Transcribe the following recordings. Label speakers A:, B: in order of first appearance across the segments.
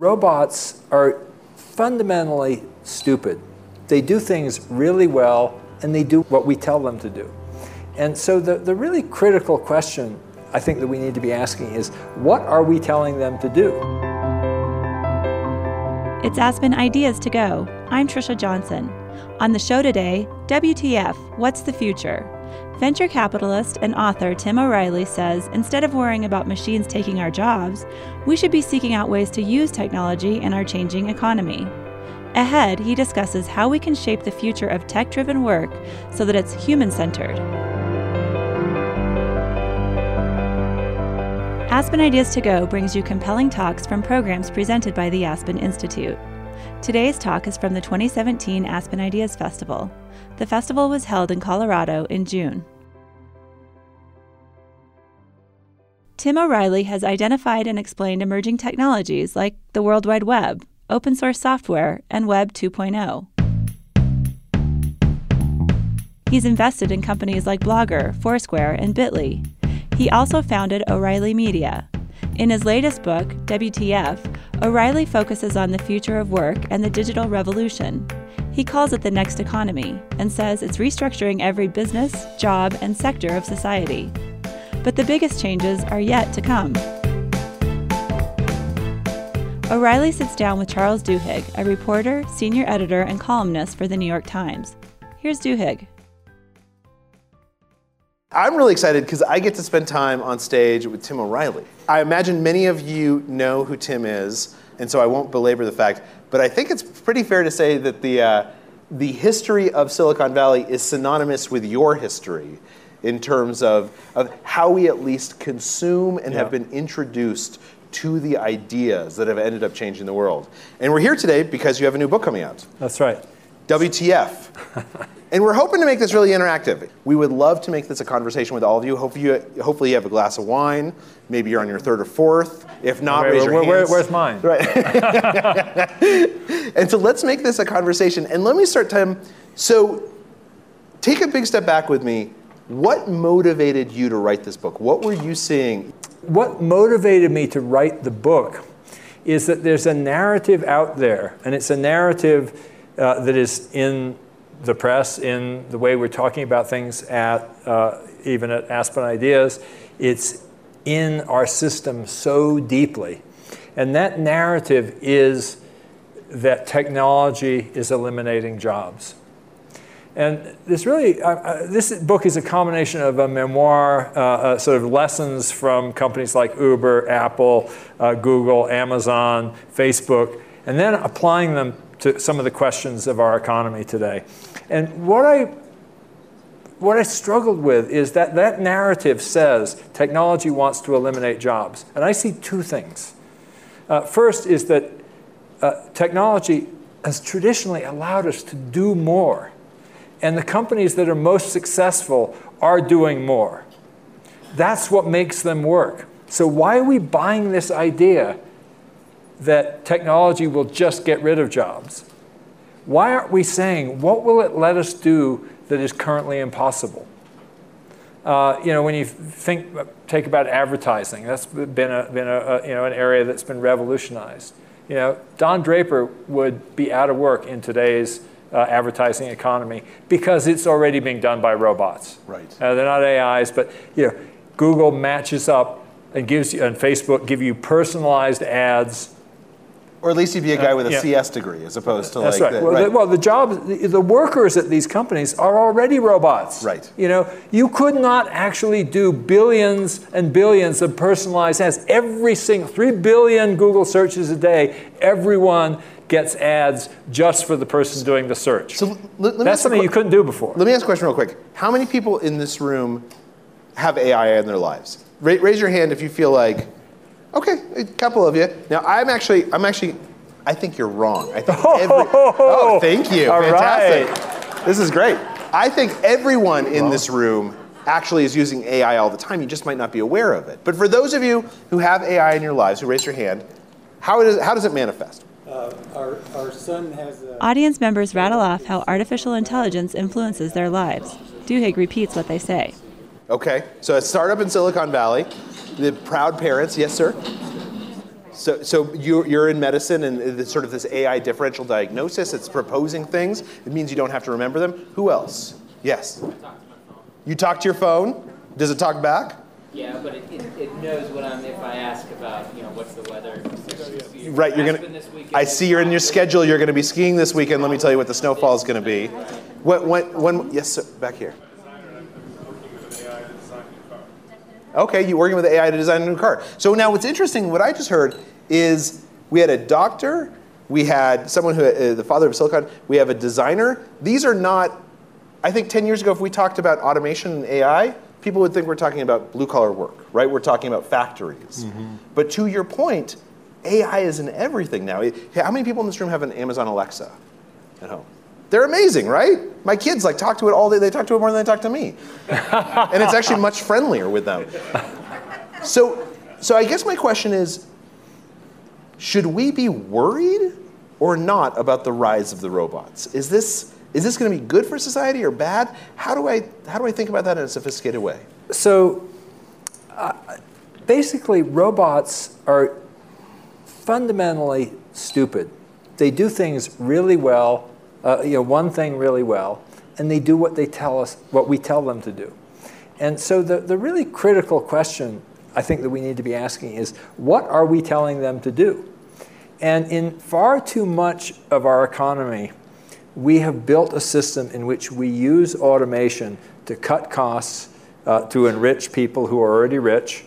A: Robots are fundamentally stupid. They do things really well and they do what we tell them to do. And so the, the really critical question I think that we need to be asking is what are we telling them to do?
B: It's Aspen Ideas to Go. I'm Trisha Johnson. On the show today, WTF What's the Future? Venture capitalist and author Tim O'Reilly says instead of worrying about machines taking our jobs, we should be seeking out ways to use technology in our changing economy. Ahead, he discusses how we can shape the future of tech driven work so that it's human centered. Aspen Ideas to Go brings you compelling talks from programs presented by the Aspen Institute. Today's talk is from the 2017 Aspen Ideas Festival. The festival was held in Colorado in June. Tim O'Reilly has identified and explained emerging technologies like the World Wide Web, open source software, and Web 2.0. He's invested in companies like Blogger, Foursquare, and Bitly. He also founded O'Reilly Media. In his latest book, WTF, O'Reilly focuses on the future of work and the digital revolution. He calls it the next economy and says it's restructuring every business, job, and sector of society. But the biggest changes are yet to come. O'Reilly sits down with Charles Duhigg, a reporter, senior editor, and columnist for the New York Times. Here's Duhigg.
C: I'm really excited because I get to spend time on stage with Tim O'Reilly. I imagine many of you know who Tim is, and so I won't belabor the fact, but I think it's pretty fair to say that the, uh, the history of Silicon Valley is synonymous with your history in terms of, of how we at least consume and yeah. have been introduced to the ideas that have ended up changing the world. And we're here today because you have a new book coming out.
A: That's right.
C: WTF. And we're hoping to make this really interactive. We would love to make this a conversation with all of you. Hopefully, you, hopefully you have a glass of wine. Maybe you're on your third or fourth. If not,
A: Wait,
C: raise your
A: where,
C: hands.
A: where's mine?
C: Right. and so let's make this a conversation. And let me start, Tim. So take a big step back with me. What motivated you to write this book? What were you seeing?
A: What motivated me to write the book is that there's a narrative out there, and it's a narrative uh, that is in the press, in the way we're talking about things at uh, even at Aspen Ideas. It's in our system so deeply. And that narrative is that technology is eliminating jobs. And this really, uh, uh, this book is a combination of a memoir, uh, uh, sort of lessons from companies like Uber, Apple, uh, Google, Amazon, Facebook, and then applying them to some of the questions of our economy today. And what I what I struggled with is that that narrative says technology wants to eliminate jobs. And I see two things. Uh, first is that uh, technology has traditionally allowed us to do more. And the companies that are most successful are doing more. That's what makes them work. So, why are we buying this idea that technology will just get rid of jobs? Why aren't we saying, what will it let us do that is currently impossible? Uh, you know, when you think, take about advertising, that's been, a, been a, a, you know, an area that's been revolutionized. You know, Don Draper would be out of work in today's uh, advertising economy because it's already being done by robots.
C: Right.
A: Uh, they're not AIs, but you know, Google matches up and gives you, and Facebook give you personalized ads
C: or at least he'd be a guy uh, with a yeah. CS degree as opposed to
A: That's
C: like.
A: right. The, well, right. The, well, the jobs, the, the, workers at these companies are already robots.
C: Right.
A: You know, you could not actually do billions and billions of personalized ads. Every single, three billion Google searches a day, everyone gets ads just for the person doing the search. So let, let That's something qu- you couldn't do before.
C: Let me ask a question real quick. How many people in this room have AI in their lives? Ra- raise your hand if you feel like Okay, a couple of you. Now I'm actually, I'm actually, I think you're wrong. I think every, oh, thank you,
A: All
C: fantastic.
A: Right.
C: This is great. I think everyone in this room actually is using AI all the time. You just might not be aware of it. But for those of you who have AI in your lives, who raise your hand, how, is, how does it manifest? Uh,
B: our, our son has a... Audience members rattle off how artificial intelligence influences their lives. Duhigg repeats what they say.
C: Okay, so a startup in Silicon Valley the proud parents, yes, sir? So, so you're, you're in medicine and it's sort of this AI differential diagnosis. It's proposing things. It means you don't have to remember them. Who else? Yes. You talk to your phone. Does it talk back?
D: Yeah, but it, it, it knows what I'm, if I ask about, you know, what's the weather.
C: Right, you're gonna, I see you're in your schedule, you're gonna be skiing this weekend, let me tell you what the snowfall is gonna be. When, when, when, yes, sir, back here. Okay, you're working with AI to design a new car. So now what's interesting, what I just heard is we had a doctor, we had someone who, uh, the father of silicon, we have a designer. These are not, I think 10 years ago if we talked about automation and AI, people would think we're talking about blue collar work, right? We're talking about factories. Mm-hmm. But to your point, AI is in everything now. How many people in this room have an Amazon Alexa at home? They're amazing, right? My kids like talk to it all day. They talk to it more than they talk to me. and it's actually much friendlier with them. So, so I guess my question is, should we be worried or not about the rise of the robots? Is this, is this going to be good for society or bad? How do I, how do I think about that in a sophisticated way?
A: So uh, basically, robots are fundamentally stupid. They do things really well, uh, you know, one thing really well, and they do what they tell us, what we tell them to do. And so the, the really critical question I think that we need to be asking is, what are we telling them to do? And in far too much of our economy, we have built a system in which we use automation to cut costs, uh, to enrich people who are already rich,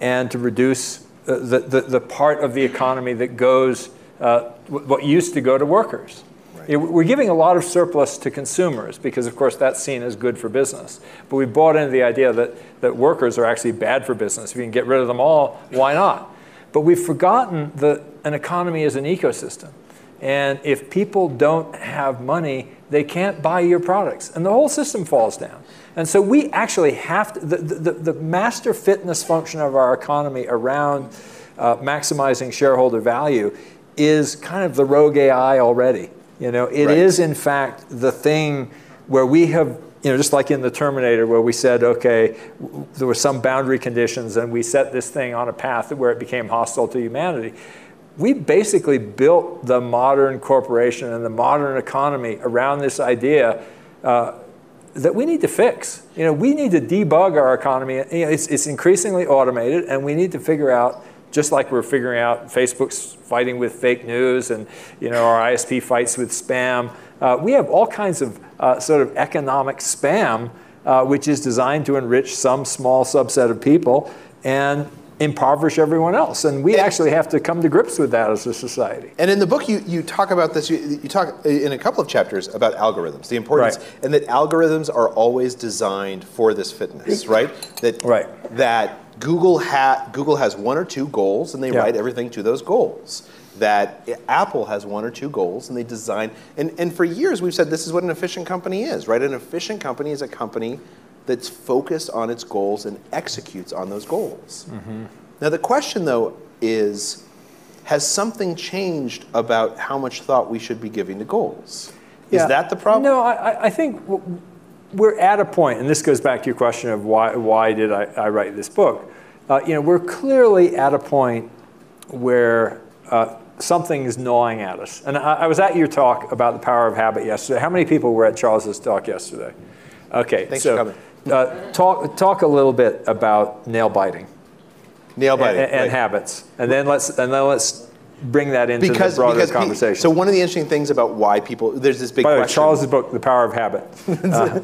A: and to reduce the, the, the part of the economy that goes, uh, what used to go to workers. Right. We're giving a lot of surplus to consumers because, of course, that's seen as good for business. But we bought into the idea that, that workers are actually bad for business. If you can get rid of them all, why not? But we've forgotten that an economy is an ecosystem. And if people don't have money, they can't buy your products. And the whole system falls down. And so we actually have to, the, the, the master fitness function of our economy around uh, maximizing shareholder value is kind of the rogue AI already. You know, it right. is in fact the thing where we have, you know, just like in the Terminator, where we said, okay, there were some boundary conditions and we set this thing on a path where it became hostile to humanity. We basically built the modern corporation and the modern economy around this idea uh, that we need to fix. You know, we need to debug our economy. You know, it's, it's increasingly automated, and we need to figure out, just like we're figuring out Facebook's fighting with fake news, and you know, our ISP fights with spam. Uh, we have all kinds of uh, sort of economic spam, uh, which is designed to enrich some small subset of people. And impoverish everyone else. And we actually have to come to grips with that as a society.
C: And in the book, you, you talk about this, you, you talk in a couple of chapters about algorithms, the importance, right. and that algorithms are always designed for this fitness, right? That,
A: right.
C: that Google, ha- Google has one or two goals and they yeah. write everything to those goals. That Apple has one or two goals and they design, and, and for years we've said this is what an efficient company is, right? An efficient company is a company that's focused on its goals and executes on those goals. Mm-hmm. Now, the question though is has something changed about how much thought we should be giving to goals? Yeah. Is that the problem?
A: No, I, I, think we're at a point, and this goes back to your question of why, why did I, I write this book? Uh, you know, we're clearly at a point where uh, something is gnawing at us. And I, I, was at your talk about the power of habit yesterday. How many people were at Charles's talk yesterday? Okay,
C: Thanks
A: so
C: for coming.
A: Uh, talk, talk a little bit about nail biting.
C: Nail biting.
A: And, and right. habits. And then let's, and then let's bring that into because, the broader because conversation.
C: so one of the interesting things about why people there's this big
A: By
C: question.
A: Charles's book, The Power of Habit. uh,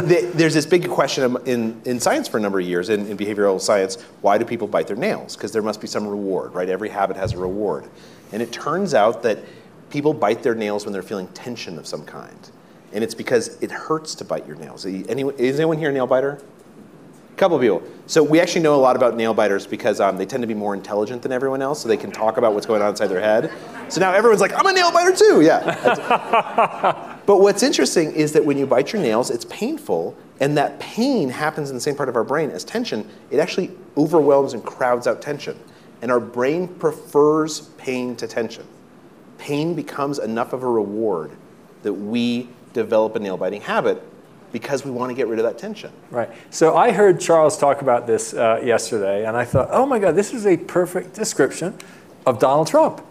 C: there's this big question in, in science for a number of years in, in behavioral science. Why do people bite their nails? Because there must be some reward, right? Every habit has a reward, and it turns out that people bite their nails when they're feeling tension of some kind and it's because it hurts to bite your nails. Anyone, is anyone here a nail biter? A couple of people. So we actually know a lot about nail biters because um, they tend to be more intelligent than everyone else, so they can talk about what's going on inside their head. So now everyone's like, I'm a nail biter too. Yeah. but what's interesting is that when you bite your nails, it's painful, and that pain happens in the same part of our brain as tension. It actually overwhelms and crowds out tension, and our brain prefers pain to tension. Pain becomes enough of a reward that we develop a nail biting habit. Because we want to get rid of that tension.
A: Right. So I heard Charles talk about this uh, yesterday, and I thought, oh my God, this is a perfect description of Donald Trump.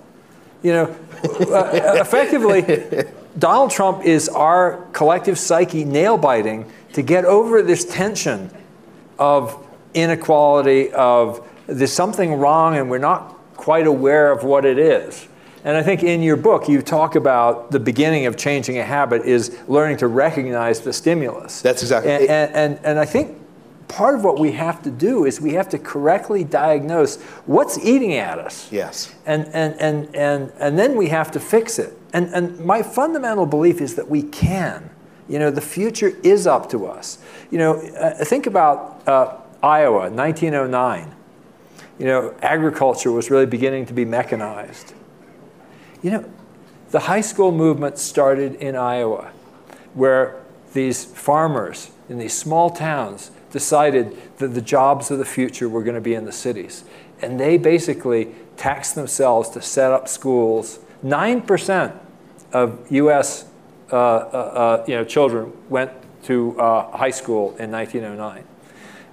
A: You know, uh, effectively, Donald Trump is our collective psyche nail biting to get over this tension of inequality, of there's something wrong and we're not quite aware of what it is. And I think in your book, you talk about the beginning of changing a habit is learning to recognize the stimulus.
C: That's exactly
A: And, and, and, and I think part of what we have to do is we have to correctly diagnose what's eating at us.
C: Yes.
A: And, and, and, and, and then we have to fix it. And, and my fundamental belief is that we can. You know, the future is up to us. You know, uh, think about uh, Iowa, 1909. You know, agriculture was really beginning to be mechanized. You know, the high school movement started in Iowa, where these farmers in these small towns decided that the jobs of the future were going to be in the cities. And they basically taxed themselves to set up schools. 9% of US uh, uh, uh, you know, children went to uh, high school in 1909.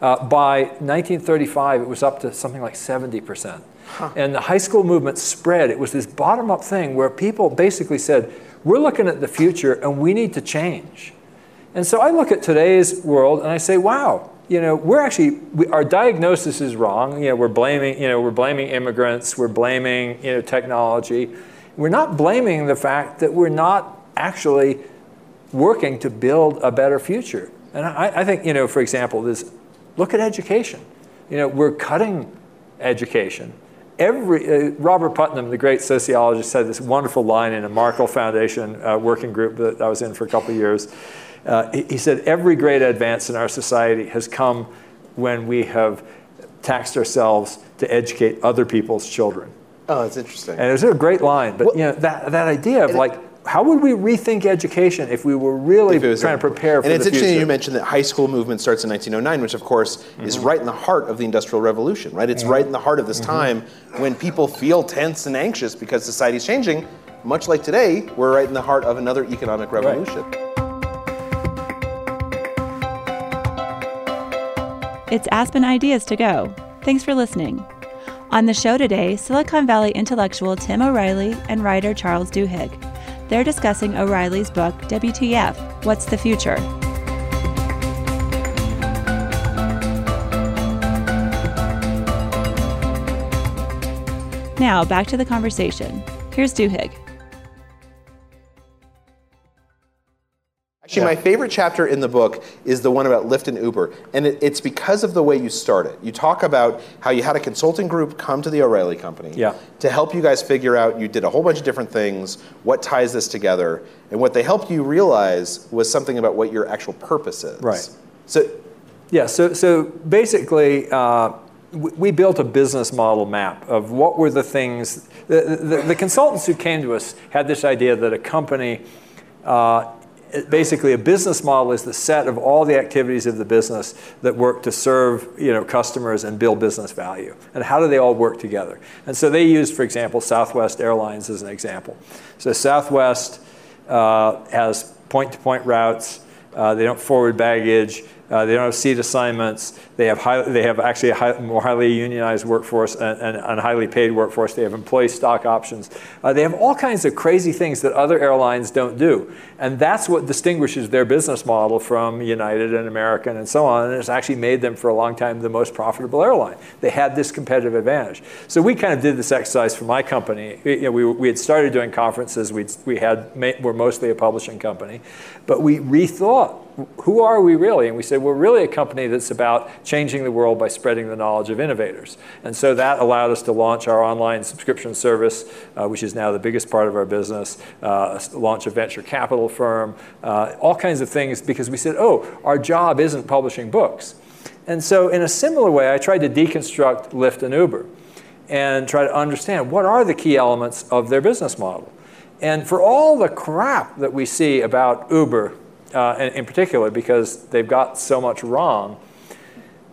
A: Uh, by 1935, it was up to something like 70%. Huh. And the high school movement spread. It was this bottom up thing where people basically said, We're looking at the future and we need to change. And so I look at today's world and I say, Wow, you know, we're actually, we, our diagnosis is wrong. You know, we're blaming, you know, we're blaming immigrants, we're blaming, you know, technology. We're not blaming the fact that we're not actually working to build a better future. And I, I think, you know, for example, this, look at education. You know, we're cutting education every uh, Robert Putnam, the great sociologist, said this wonderful line in a Markle Foundation uh, working group that I was in for a couple of years. Uh, he, he, said, Every great advance in our society has come when we have taxed ourselves to educate other people's children.
C: Oh, that's interesting.
A: And it was a great line, but well, you know that that idea of like how would we rethink education if we were really trying to prepare for
C: And it's interesting
A: future?
C: you mentioned that high school movement starts in 1909, which of course mm-hmm. is right in the heart of the Industrial Revolution, right? It's mm-hmm. right in the heart of this mm-hmm. time when people feel tense and anxious because society's changing. Much like today, we're right in the heart of another economic revolution. Right.
B: It's Aspen Ideas to Go. Thanks for listening. On the show today, Silicon Valley intellectual Tim O'Reilly and writer Charles Duhigg. They're discussing O'Reilly's book, WTF What's the Future? Now, back to the conversation. Here's Duhigg.
C: Actually, my favorite chapter in the book is the one about Lyft and Uber. And it, it's because of the way you start it. You talk about how you had a consulting group come to the O'Reilly company
A: yeah.
C: to help you guys figure out, you did a whole bunch of different things, what ties this together. And what they helped you realize was something about what your actual purpose is.
A: Right.
C: So,
A: yeah, so, so basically, uh, we built a business model map of what were the things. The, the, the consultants who came to us had this idea that a company uh, basically a business model is the set of all the activities of the business that work to serve you know, customers and build business value. And how do they all work together? And so they used, for example, Southwest Airlines as an example. So Southwest uh, has point-to-point routes. Uh, they don't forward baggage. Uh, they don't have seat assignments. They have, high, they have actually a high, more highly unionized workforce and, and, and, highly paid workforce. They have employee stock options. Uh, they have all kinds of crazy things that other airlines don't do. And that's what distinguishes their business model from United and American and so on. And it's actually made them for a long time the most profitable airline. They had this competitive advantage. So we kind of did this exercise for my company. You know, we, we had started doing conferences. We'd, we had, we're mostly a publishing company. But we rethought who are we really? And we said, we're really a company that's about changing the world by spreading the knowledge of innovators. And so that allowed us to launch our online subscription service, uh, which is now the biggest part of our business, uh, launch a venture capital firm, uh, all kinds of things because we said, oh, our job isn't publishing books. And so in a similar way, I tried to deconstruct Lyft and Uber and try to understand what are the key elements of their business model. And for all the crap that we see about Uber uh, in, in particular, because they've got so much wrong,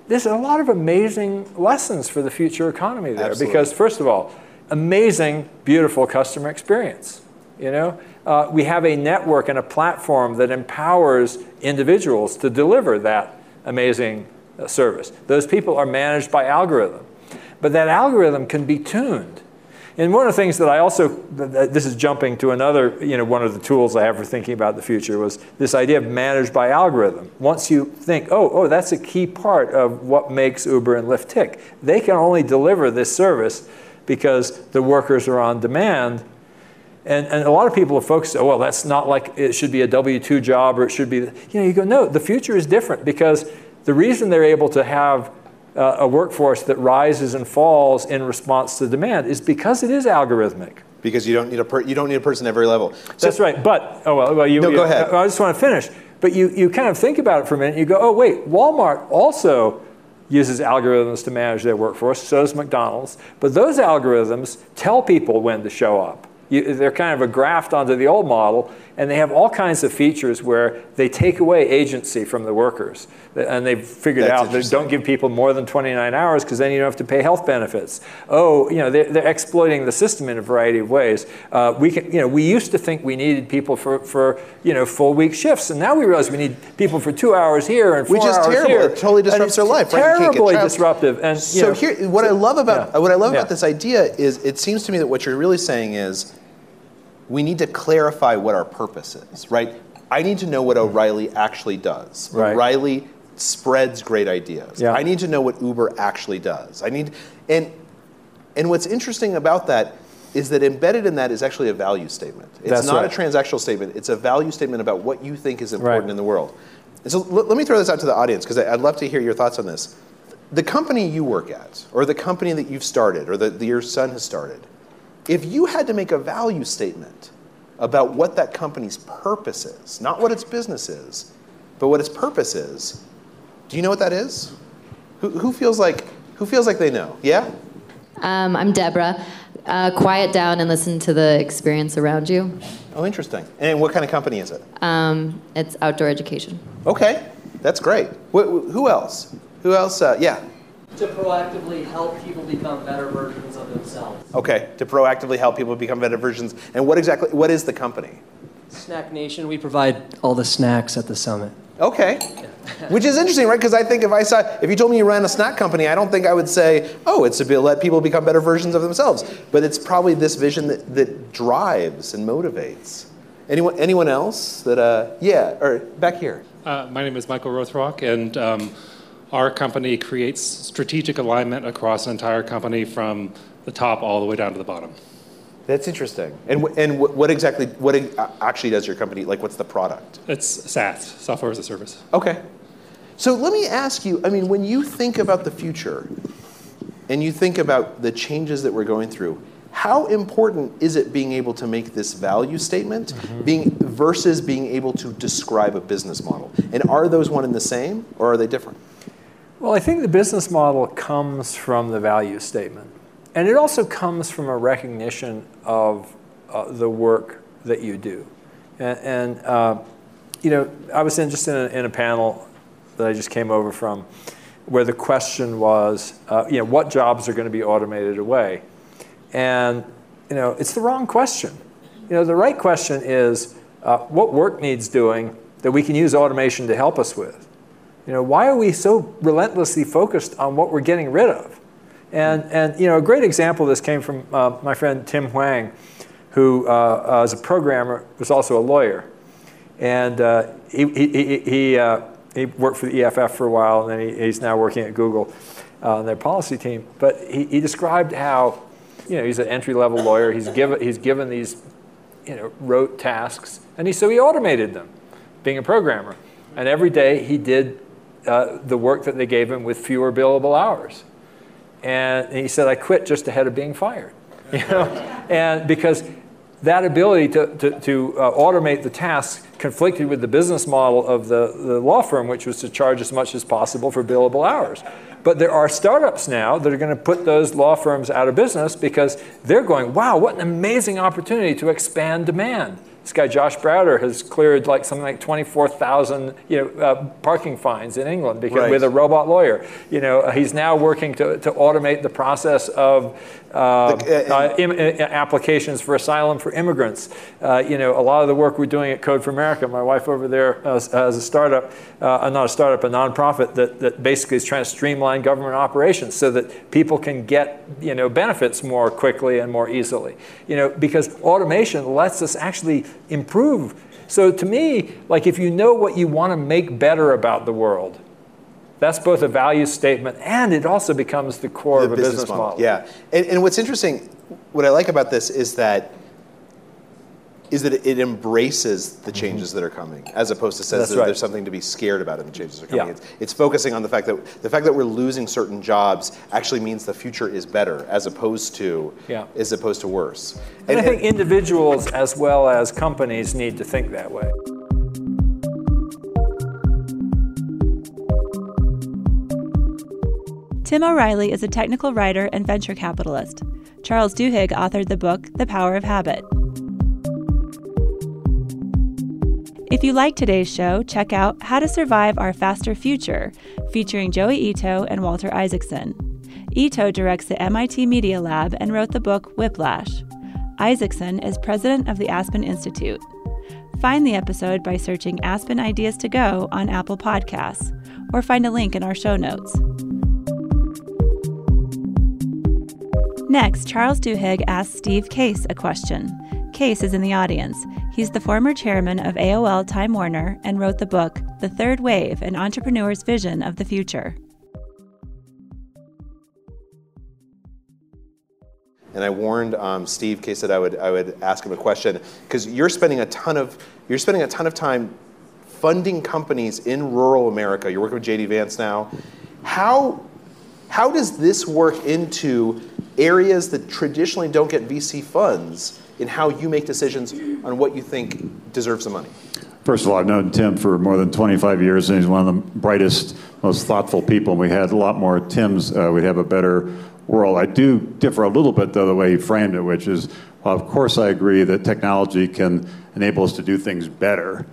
A: there's a lot of amazing lessons for the future economy there.
C: Absolutely.
A: Because, first of all, amazing, beautiful customer experience. You know, uh, we have a network and a platform that empowers individuals to deliver that amazing uh, service. Those people are managed by algorithm. But that algorithm can be tuned. And one of the things that I also, this is jumping to another, you know, one of the tools I have for thinking about the future was this idea of managed by algorithm. Once you think, oh, oh, that's a key part of what makes Uber and Lyft tick. They can only deliver this service because the workers are on demand. And, and a lot of people are focused, oh, well, that's not like it should be a W-2 job or it should be, you know, you go, no, the future is different because the reason they're able to have uh, a workforce that rises and falls in response to demand is because it is algorithmic.
C: Because you don't need a per- you don't need a person at every level.
A: So, That's right. But oh well, well you,
C: no,
A: you,
C: go ahead.
A: I just want to finish. But you you kind of think about it for a minute. You go, oh wait, Walmart also uses algorithms to manage their workforce. So does McDonald's. But those algorithms tell people when to show up. You, they're kind of a graft onto the old model, and they have all kinds of features where they take away agency from the workers. And they've figured
C: That's
A: out that don't give people more than 29 hours because then you don't have to pay health benefits. Oh, you know, they're, they're exploiting the system in a variety of ways. Uh, we can, you know, we used to think we needed people for, for you know, full week shifts, and now we realize we need people for two hours here and four
C: Which is
A: hours
C: terrible.
A: here.
C: It totally disrupts their life. Right?
A: Terribly disruptive. And
C: so
A: know,
C: here, what
A: so,
C: I love about
A: yeah.
C: what I love
A: yeah.
C: about this idea is, it seems to me that what you're really saying is we need to clarify what our purpose is, right? I need to know what O'Reilly actually does.
A: Right.
C: O'Reilly spreads great ideas.
A: Yeah.
C: I need to know what Uber actually does. I need, and and what's interesting about that is that embedded in that is actually a value statement. It's
A: That's
C: not
A: right.
C: a transactional statement. It's a value statement about what you think is important
A: Right.
C: in the world. And so let, let me throw this out to the audience because I'd love to hear your thoughts on this. The company you work at, or the company that you've started, or that your son has started, if you had to make a value statement about what that company's purpose is, not what its business is, but what its purpose is, do you know what that is? Who, who feels like who feels like they know? Yeah.
E: Um, I'm Deborah. Uh, quiet down and listen to the experience around you.
C: Oh, interesting. And what kind of company is it?
E: Um, it's outdoor education.
C: Okay, that's great. Wh- wh- who else? Who else? Uh, yeah.
F: To proactively help people become better versions of themselves.
C: Okay, to proactively help people become better versions. And what exactly? What is the company?
F: Snack Nation, we provide all the snacks at the summit.
C: Okay. Which is interesting, right? Because I think if I saw, if you told me you ran a snack company, I don't think I would say, oh, it's to be, let people become better versions of themselves. But it's probably this vision that, that drives and motivates. Anyone, anyone else that, uh, yeah, or back here.
G: Uh, my name is Michael Rothrock, and um, our company creates strategic alignment across an entire company from the top all the way down to the bottom.
C: That's interesting. And, and wh- what exactly, what actually does your company, like what's the product?
G: It's SaaS, software as a service.
C: Okay. So let me ask you I mean, when you think about the future and you think about the changes that we're going through, how important is it being able to make this value statement mm-hmm. being, versus being able to describe a business model? And are those one and the same or are they different?
A: Well, I think the business model comes from the value statement. And it also comes from a recognition of uh, the work that you do. And, and uh, you know, I was in, just in a, in a panel that I just came over from where the question was, uh, you know, what jobs are going to be automated away? And, you know, it's the wrong question. You know, the right question is, uh, what work needs doing that we can use automation to help us with? You know, why are we so relentlessly focused on what we're getting rid of? And, and you know, a great example of this came from uh, my friend Tim Hwang, who uh, uh, is a programmer, was also a lawyer. And uh, he, he, he, he, uh, worked for the EFF for a while, and then he, he's now working at Google uh, on their policy team. But he, he described how, you know, he's an entry-level lawyer. He's given, he's given these, you know, rote tasks, and he, so he automated them, being a programmer. And every day he did uh, the work that they gave him with fewer billable hours. And he said, I quit just ahead of being fired. You know? and because that ability to, to, to uh, automate the tasks conflicted with the business model of the, the law firm, which was to charge as much as possible for billable hours. But there are startups now that are going to put those law firms out of business because they're going, wow, what an amazing opportunity to expand demand. This guy Josh Browder has cleared like something like 24,000 you know, uh, parking fines in England because,
C: Right.
A: with a robot lawyer. You know, he's now working to, to automate the process of
C: The- uh,
A: uh, im- uh, applications for asylum for immigrants. Uh, you know, a lot of the work we're doing at Code for America, my wife over there uh, has a startup, uh, not a startup, a nonprofit that, that basically is trying to streamline government operations so that people can get you know benefits more quickly and more easily. You know, because automation lets us actually improve. So to me, like if you know what you want to make better about the world, that's both a value statement and it also becomes the core
C: the
A: of a business, model.
C: Yeah, and, and what's interesting, what I like about this is that is that it embraces the changes that are coming, as opposed to says
A: Mm-hmm.
C: That
A: right.
C: there's something to be scared about in the changes that are coming.
A: Yeah.
C: It's, it's focusing on the fact that the fact that we're losing certain jobs actually means the future is better, as opposed to
A: Yeah.
C: as opposed to worse.
A: And, I think individuals as well as companies need to think that way.
B: Tim O'Reilly is a technical writer and venture capitalist. Charles Duhigg authored the book The Power of Habit. If you like today's show, check out How to Survive Our Faster Future, featuring Joi Ito and Walter Isaacson. Ito directs the MIT Media Lab and wrote the book Whiplash. Isaacson is president of the Aspen Institute. Find the episode by searching Aspen Ideas to Go on Apple Podcasts, or find a link in our show notes. Next, Charles Duhigg asks Steve Case a question. Case is in the audience. He's the former chairman of AOL Time Warner and wrote the book, The Third Wave An Entrepreneur's Vision of the Future.
C: and I warned um, Steve, case that I would I would ask him a question because you're spending a ton of you're spending a ton of time funding companies in rural America. You're working with JD Vance now. How how does this work into areas that traditionally don't get VC funds in how you make decisions on what you think deserves the money?
H: First of all, I've known Tim for more than 25 years, and he's one of the brightest, most thoughtful people. And we had a lot more Tims, uh, we'd have a better world. I do differ a little bit, though, the way he framed it, which is, well, of course, I agree that technology can enable us to do things better.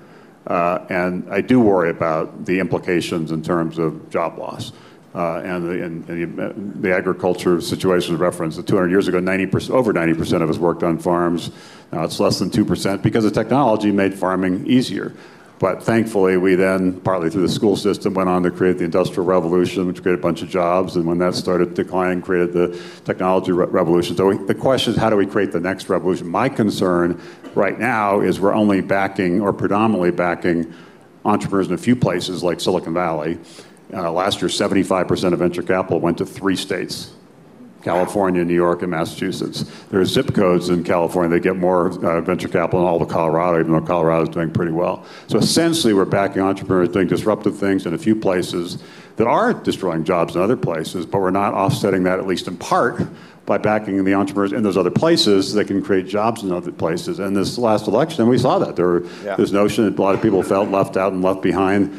H: Uh, and I do worry about the implications in terms of job loss. Uh, and the, and, and the, agriculture situation was referenced. 200 years ago, 90%, over 90% of us worked on farms. Now it's less than 2% because the technology made farming easier. But thankfully, we then, partly through the school system, went on to create the Industrial Revolution, which created a bunch of jobs. And when that started declining, created the technology re- revolution. So we, the question is, how do we create the next revolution? My concern right now is we're only backing, or predominantly backing, entrepreneurs in a few places like Silicon Valley. Uh, last year, 75% of venture capital went to three states California, New York, and Massachusetts. There are zip codes in California that get more uh, venture capital than all of Colorado, even though Colorado is doing pretty well. So essentially, we're backing entrepreneurs doing disruptive things in a few places that are destroying jobs in other places, but we're not offsetting that, at least in part, by backing the entrepreneurs in those other places that can create jobs in other places. And this last election, we saw that. There were
C: Yeah.
H: this notion that a lot of people felt left out and left behind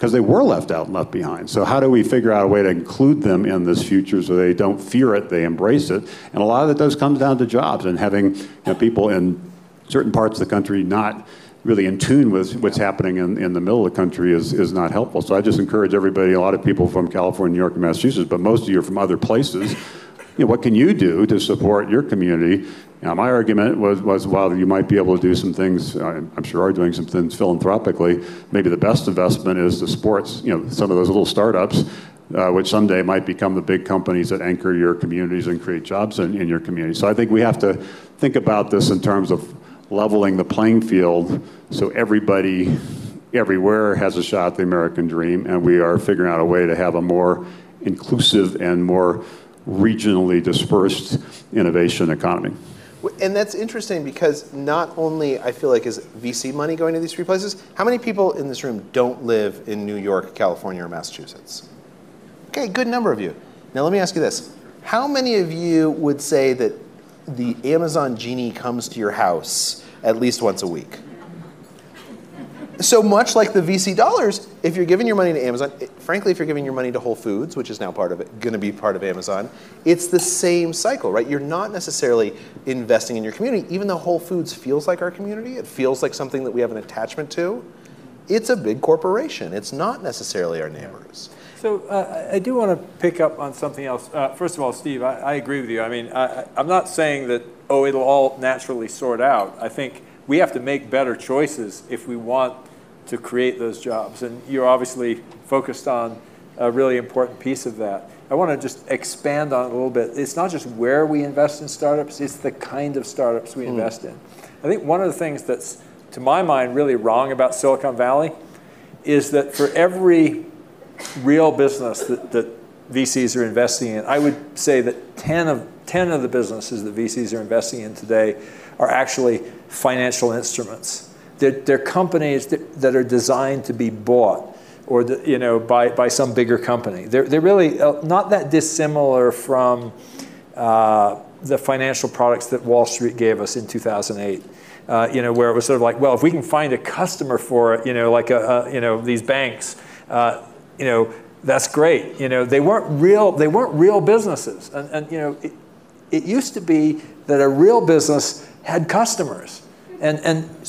H: because they were left out and left behind. So how do we figure out a way to include them in this future so they don't fear it, they embrace it? And a lot of it does comes down to jobs and having you know, people in certain parts of the country not really in tune with what's happening in, in the middle of the country is, is not helpful. So I just encourage everybody, a lot of people from California, New York, and Massachusetts, but most of you are from other places. You know, what can you do to support your community? Now, my argument was, was while you might be able to do some things, I'm sure are doing some things philanthropically, maybe the best investment is the sports, you know, some of those little startups, uh, which someday might become the big companies that anchor your communities and create jobs in, in your community. So I think we have to think about this in terms of leveling the playing field so everybody everywhere has a shot at the American dream, and we are figuring out a way to have a more inclusive and more regionally dispersed innovation economy.
C: And that's interesting because not only I feel like is VC money going to these three places, how many people in this room don't live in New York, California, or Massachusetts? Okay, good number of you. Now let me ask you this. How many of you would say that the Amazon genie comes to your house at least once a week? So much like the VC dollars, if you're giving your money to Amazon, it- frankly, if you're giving your money to Whole Foods, which is now part of it, going to be part of Amazon, it's the same cycle, right? You're not necessarily investing in your community, even though Whole Foods feels like our community. It feels like something that we have an attachment to. It's a big corporation. It's not necessarily our neighbors.
A: So uh, I do want to pick up on something else. Uh, first of all, Steve, I, I agree with you. I mean, I, I'm not saying that, oh, it'll all naturally sort out. I think we have to make better choices if we want to create those jobs. And you're obviously focused on a really important piece of that. I want to just expand on it a little bit. It's not just where we invest in startups, it's the kind of startups we hmm. invest in. I think one of the things that's, to my mind, really wrong about Silicon Valley is that for every real business that, that VCs are investing in, I would say that 10 of, 10 of the businesses that VCs are investing in today are actually financial instruments. They're, they're companies that, that are designed to be bought or the, you know, by, by some bigger company. They're, they're really uh, not that dissimilar from uh, the financial products that Wall Street gave us in 2008. Uh, you know, where it was sort of like, well, if we can find a customer for it, you know, like a, a you know these banks, uh, you know, that's great. You know, they weren't real. They weren't real businesses, and, and you know, it, it used to be that a real business had customers, and and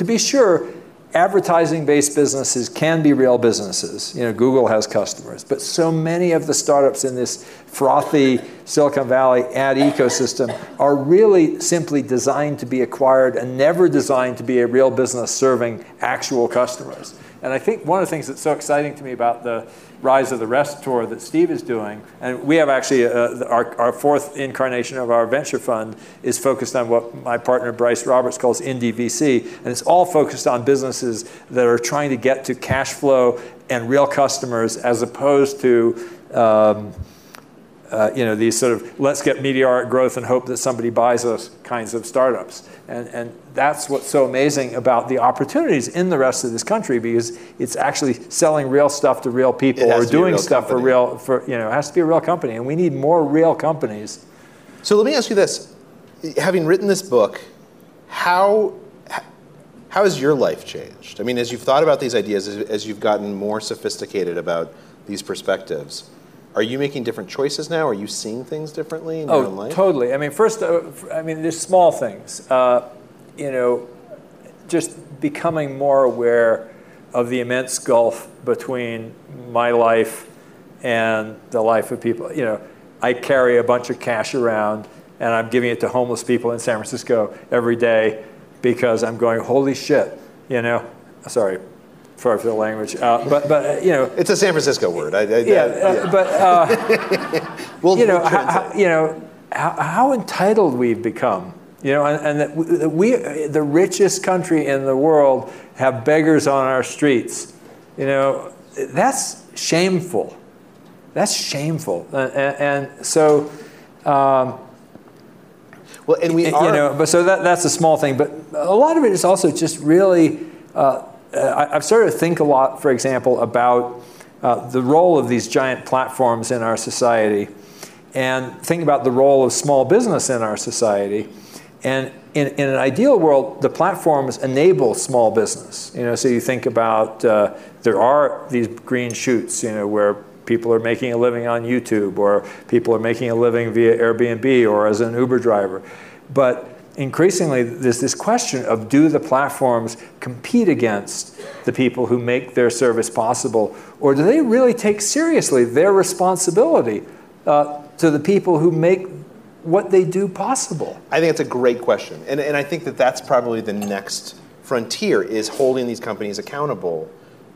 A: to be sure, advertising-based businesses can be real businesses. You know, Google has customers, but so many of the startups in this frothy Silicon Valley ad ecosystem are really simply designed to be acquired and never designed to be a real business serving actual customers. And I think one of the things that's so exciting to me about the Rise of the Rest tour that Steve is doing, and we have actually uh, our, our fourth incarnation of our venture fund is focused on what my partner Bryce Roberts calls Indie VC, and it's all focused on businesses that are trying to get to cash flow and real customers as opposed to um, uh, you know, these sort of let's get meteoric growth and hope that somebody buys us kinds of startups. And, and that's what's so amazing about the opportunities in the rest of this country because it's actually selling real stuff to real people or doing stuff company. for real, for, you know, it has to be a real company. And we need more real companies.
C: So let me ask you this. Having written this book, how, how has your life changed? I mean, as you've thought about these ideas, as, as you've gotten more sophisticated about these perspectives, are you making different choices now? Are you seeing things differently in
A: oh,
C: your own life?
A: totally. I mean, first, uh, I mean, there's small things. Uh, you know, just becoming more aware of the immense gulf between my life and the life of people. You know, I carry a bunch of cash around, and I'm giving it to homeless people in San Francisco every day because I'm going, holy shit. You know, sorry, the language, uh, but but uh, you know,
C: it's a San Francisco word. I, I,
A: yeah, uh, yeah. but uh, we'll, you know, how, you know how, how, entitled we've become. You know, and, and that we, the richest country in the world, have beggars on our streets. You know, that's shameful. That's shameful, and, and so. Um,
C: well, and we are,
A: you know, but so that that's a small thing, but a lot of it is also just really uh, uh, I've started to think a lot, for example, about uh, the role of these giant platforms in our society and think about the role of small business in our society. And in, in an ideal world, the platforms enable small business. You know, so you think about uh, there are these green shoots, you know, where people are making a living on YouTube or people are making a living via Airbnb or as an Uber driver. But increasingly there's this question of do the platforms compete against the people who make their service possible, or do they really take seriously their responsibility uh, to the people who make what they do possible?
C: I think it's a great question, and, and I think that that's probably the next frontier is holding these companies accountable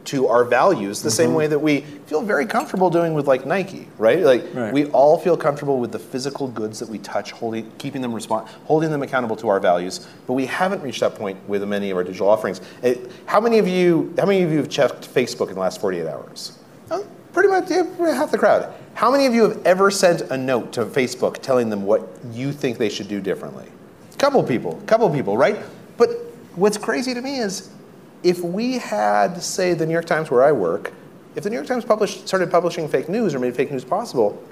C: to our values the mm-hmm. same way that we feel very comfortable doing with like Nike, right? Like right. we all feel comfortable with the physical goods that we touch, holding, keeping them respond, holding them accountable to our values. But we haven't reached that point with many of our digital offerings. It, how many of you? How many of you have checked Facebook in the last 48 hours? Oh, pretty much half the crowd. How many of you have ever sent a note to Facebook telling them what you think they should do differently? Couple people, couple people, right? But what's crazy to me is if we had, say, the New York Times where I work, if the New York Times published, started publishing fake news or made fake news possible,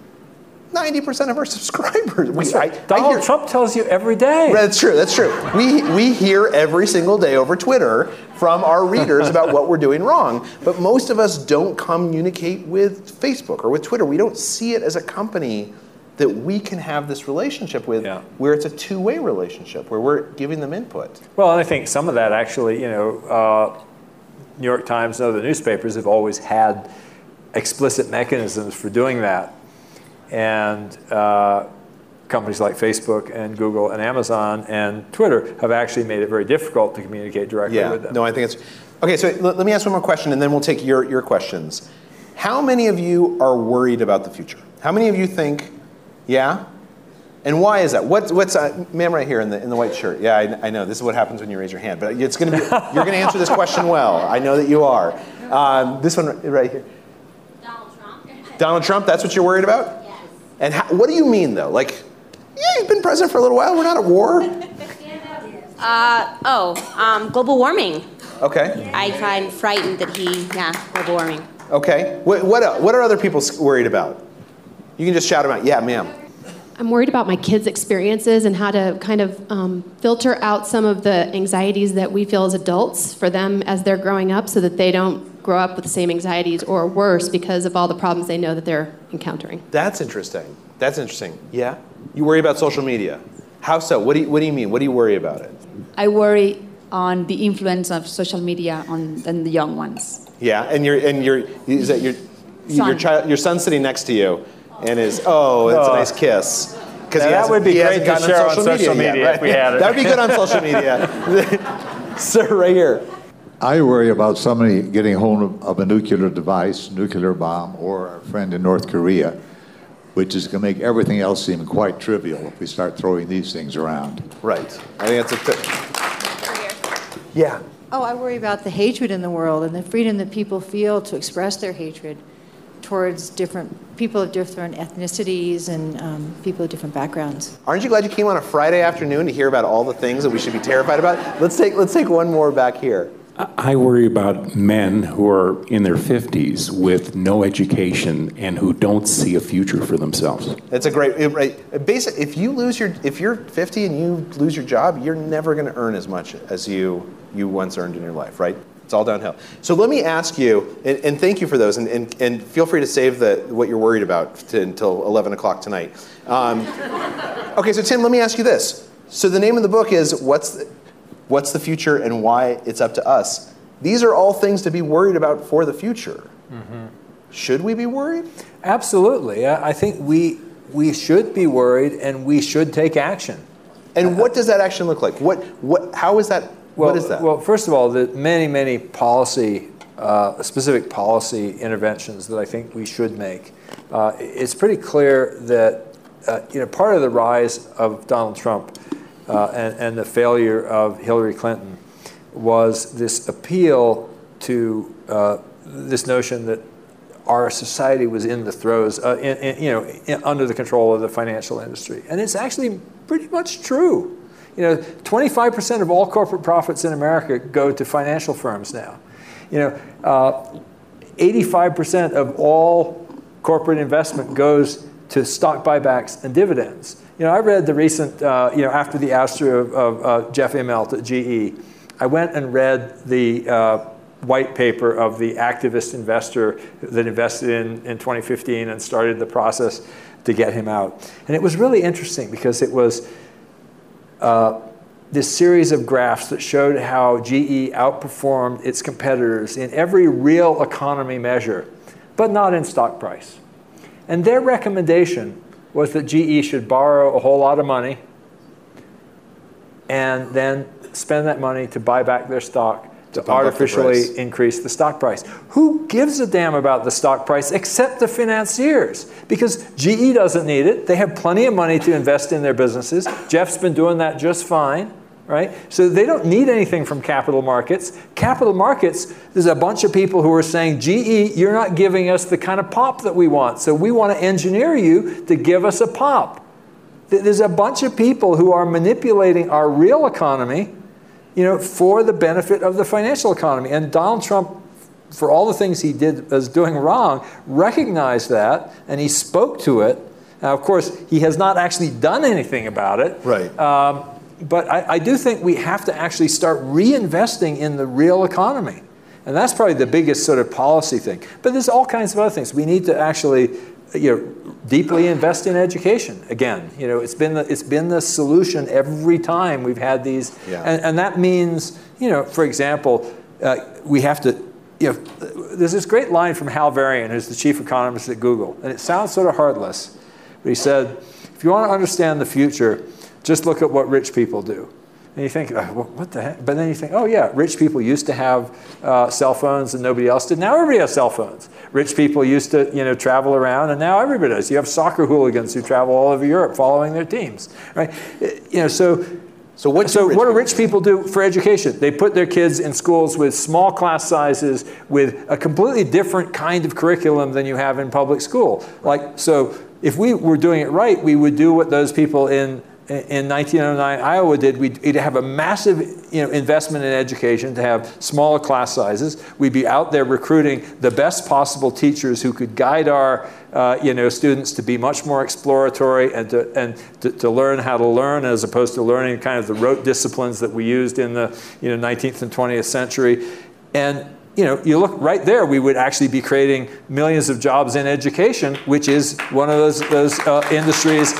C: 90% of our subscribers.
A: We, I, Donald I hear, Trump tells you every day.
C: That's true, that's true. We, we hear every single day over Twitter from our readers about what we're doing wrong. But most of us don't communicate with Facebook or with Twitter. We don't see it as a company that we can have this relationship with yeah. where it's a two-way relationship where we're giving them input
A: well and i think some of that actually you know uh, new york times and other newspapers have always had explicit mechanisms for doing that. And uh, companies like Facebook and Google and Amazon and Twitter have actually made it very difficult to communicate directly
C: Yeah,
A: with them.
C: no, I think it's okay. So let, let me ask one more question, and then we'll take your your questions. How many of you are worried about the future? How many of you think, yeah? And why is that? What, what's uh, ma'am right here in the in the white shirt? Yeah, I, I know this is what happens when you raise your hand, but it's gonna be you're gonna answer this question well. I know that you are. Um, this one right here.
I: Donald Trump.
C: Donald Trump. That's what you're worried about.
I: Yes.
C: And how, what do you mean though? Like, yeah, he's been president for a little while. We're not at war.
I: Uh, oh, um, global warming.
C: Okay.
I: I find frightened that he, yeah, global warming.
C: Okay. What what, what are other people worried about? You can just shout them out. Yeah, ma'am.
J: I'm worried about my kids' experiences and how to kind of um, filter out some of the anxieties that we feel as adults for them as they're growing up so that they don't grow up with the same anxieties or worse because of all the problems they know that they're encountering.
C: That's interesting. That's interesting. Yeah. You worry about social media. How so? What do you, what do you mean? What do you worry about it?
K: I worry on the influence of social media on, on the young ones.
C: Yeah, and your and your is that your your child your son's sitting next to you, and is oh that's a
A: Oh.
C: nice kiss. Because
A: that would be great to share on social
C: yet,
A: media if we had it.
C: That would be good on social media. Sir, right here.
L: I worry about somebody getting hold of, of a nuclear device, nuclear bomb, or our friend in North Korea, which is going to make everything else seem quite trivial if we start throwing these things around.
C: Right. I think that's a. Th- yeah.
M: Oh, I worry about the hatred in the world and the freedom that people feel to express their hatred towards different people of different ethnicities and um, people of different backgrounds.
C: Aren't you glad you came on a Friday afternoon to hear about all the things that we should be terrified about? Let's take let's take one more back here.
N: I worry about men who are in their 50s with no education and who don't see a future for themselves.
C: That's a great it, right. Basic. If you lose your if you're 50 and you lose your job, you're never going to earn as much as you you once earned in your life, right? It's all downhill. So let me ask you, and, and thank you for those, and, and, and feel free to save the what you're worried about to, until 11 o'clock tonight. Um, okay, so Tim, let me ask you this. So the name of the book is what's the, what's the future and why it's up to us. These are all things to be worried about for the future. Should we be worried?
A: Absolutely. I I think we, we should be worried and we should take action.
C: And what does that action look like? What, what, how is that?
A: Well,
C: what is that?
A: Well, first of all, the many, many policy, uh, specific policy interventions that I think we should make. Uh, it's pretty clear that uh, you know part of the rise of Donald Trump uh, and, and the failure of Hillary Clinton was this appeal to uh, this notion that our society was in the throes, uh, in, in, you know, in, under the control of the financial industry, and it's actually pretty much true. You know, 25% of all corporate profits in America go to financial firms now. You know, uh, 85% of all corporate investment goes to stock buybacks and dividends. You know, I read the recent, uh, you know, after the ouster of, of uh, Jeff Immelt at GE, I went and read the uh, white paper of the activist investor that invested in, in 2015 and started the process to get him out. And it was really interesting because it was uh, this series of graphs that showed how GE outperformed its competitors in every real economy measure, but not in stock price. And their recommendation was that GE should borrow a whole lot of money and then spend that money to buy back their stock to artificially increase the stock price. Who gives a damn about the stock price except the financiers? Because GE doesn't need it. They have plenty of money to invest in their businesses. Jeff's been doing that just fine, right? So they don't need anything from capital markets. Capital markets, there's a bunch of people who are saying, GE, you're not giving us the kind of pop that we want. So we want to engineer you to give us a pop. There's a bunch of people who are manipulating our real economy you know, for the benefit of the financial economy. And Donald Trump, for all the things he did as doing wrong, recognized that and he spoke to it. Now, of course, he has not actually done anything about it.
C: Right.
A: Um, but I, I do think we have to actually start reinvesting in the real economy. And that's probably the biggest sort of policy thing. But there's all kinds of other things. We need to actually you know, deeply invest in education. Again, you know, it's been the, it's been the solution every time we've had these.
C: Yeah.
A: And, and that means, you know, for example, uh, we have to you know, there's this great line from Hal Varian, who's the chief economist at Google, and it sounds sort of heartless, but he said, if you want to understand the future, just look at what rich people do. And you think, oh, what the heck? But then you think, oh yeah, rich people used to have uh, cell phones and nobody else did. Now everybody has cell phones. Rich people used to, you know, travel around, and now everybody does. You have soccer hooligans who travel all over Europe following their teams, right? You know, so.
C: So what?
A: So what do rich people do for education? They put their kids in schools with small class sizes, with a completely different kind of curriculum than you have in public school. Like so, if we were doing it right, we would do what those people in in 1909 Iowa did, we'd, have a massive you know, investment in education to have smaller class sizes. We'd be out there recruiting the best possible teachers who could guide our uh, you know, students to be much more exploratory and, to, and to, to, learn how to learn as opposed to learning kind of the rote disciplines that we used in the you know, 19th and 20th century. And you know, you look right there, we would actually be creating millions of jobs in education, which is one of those, those uh, industries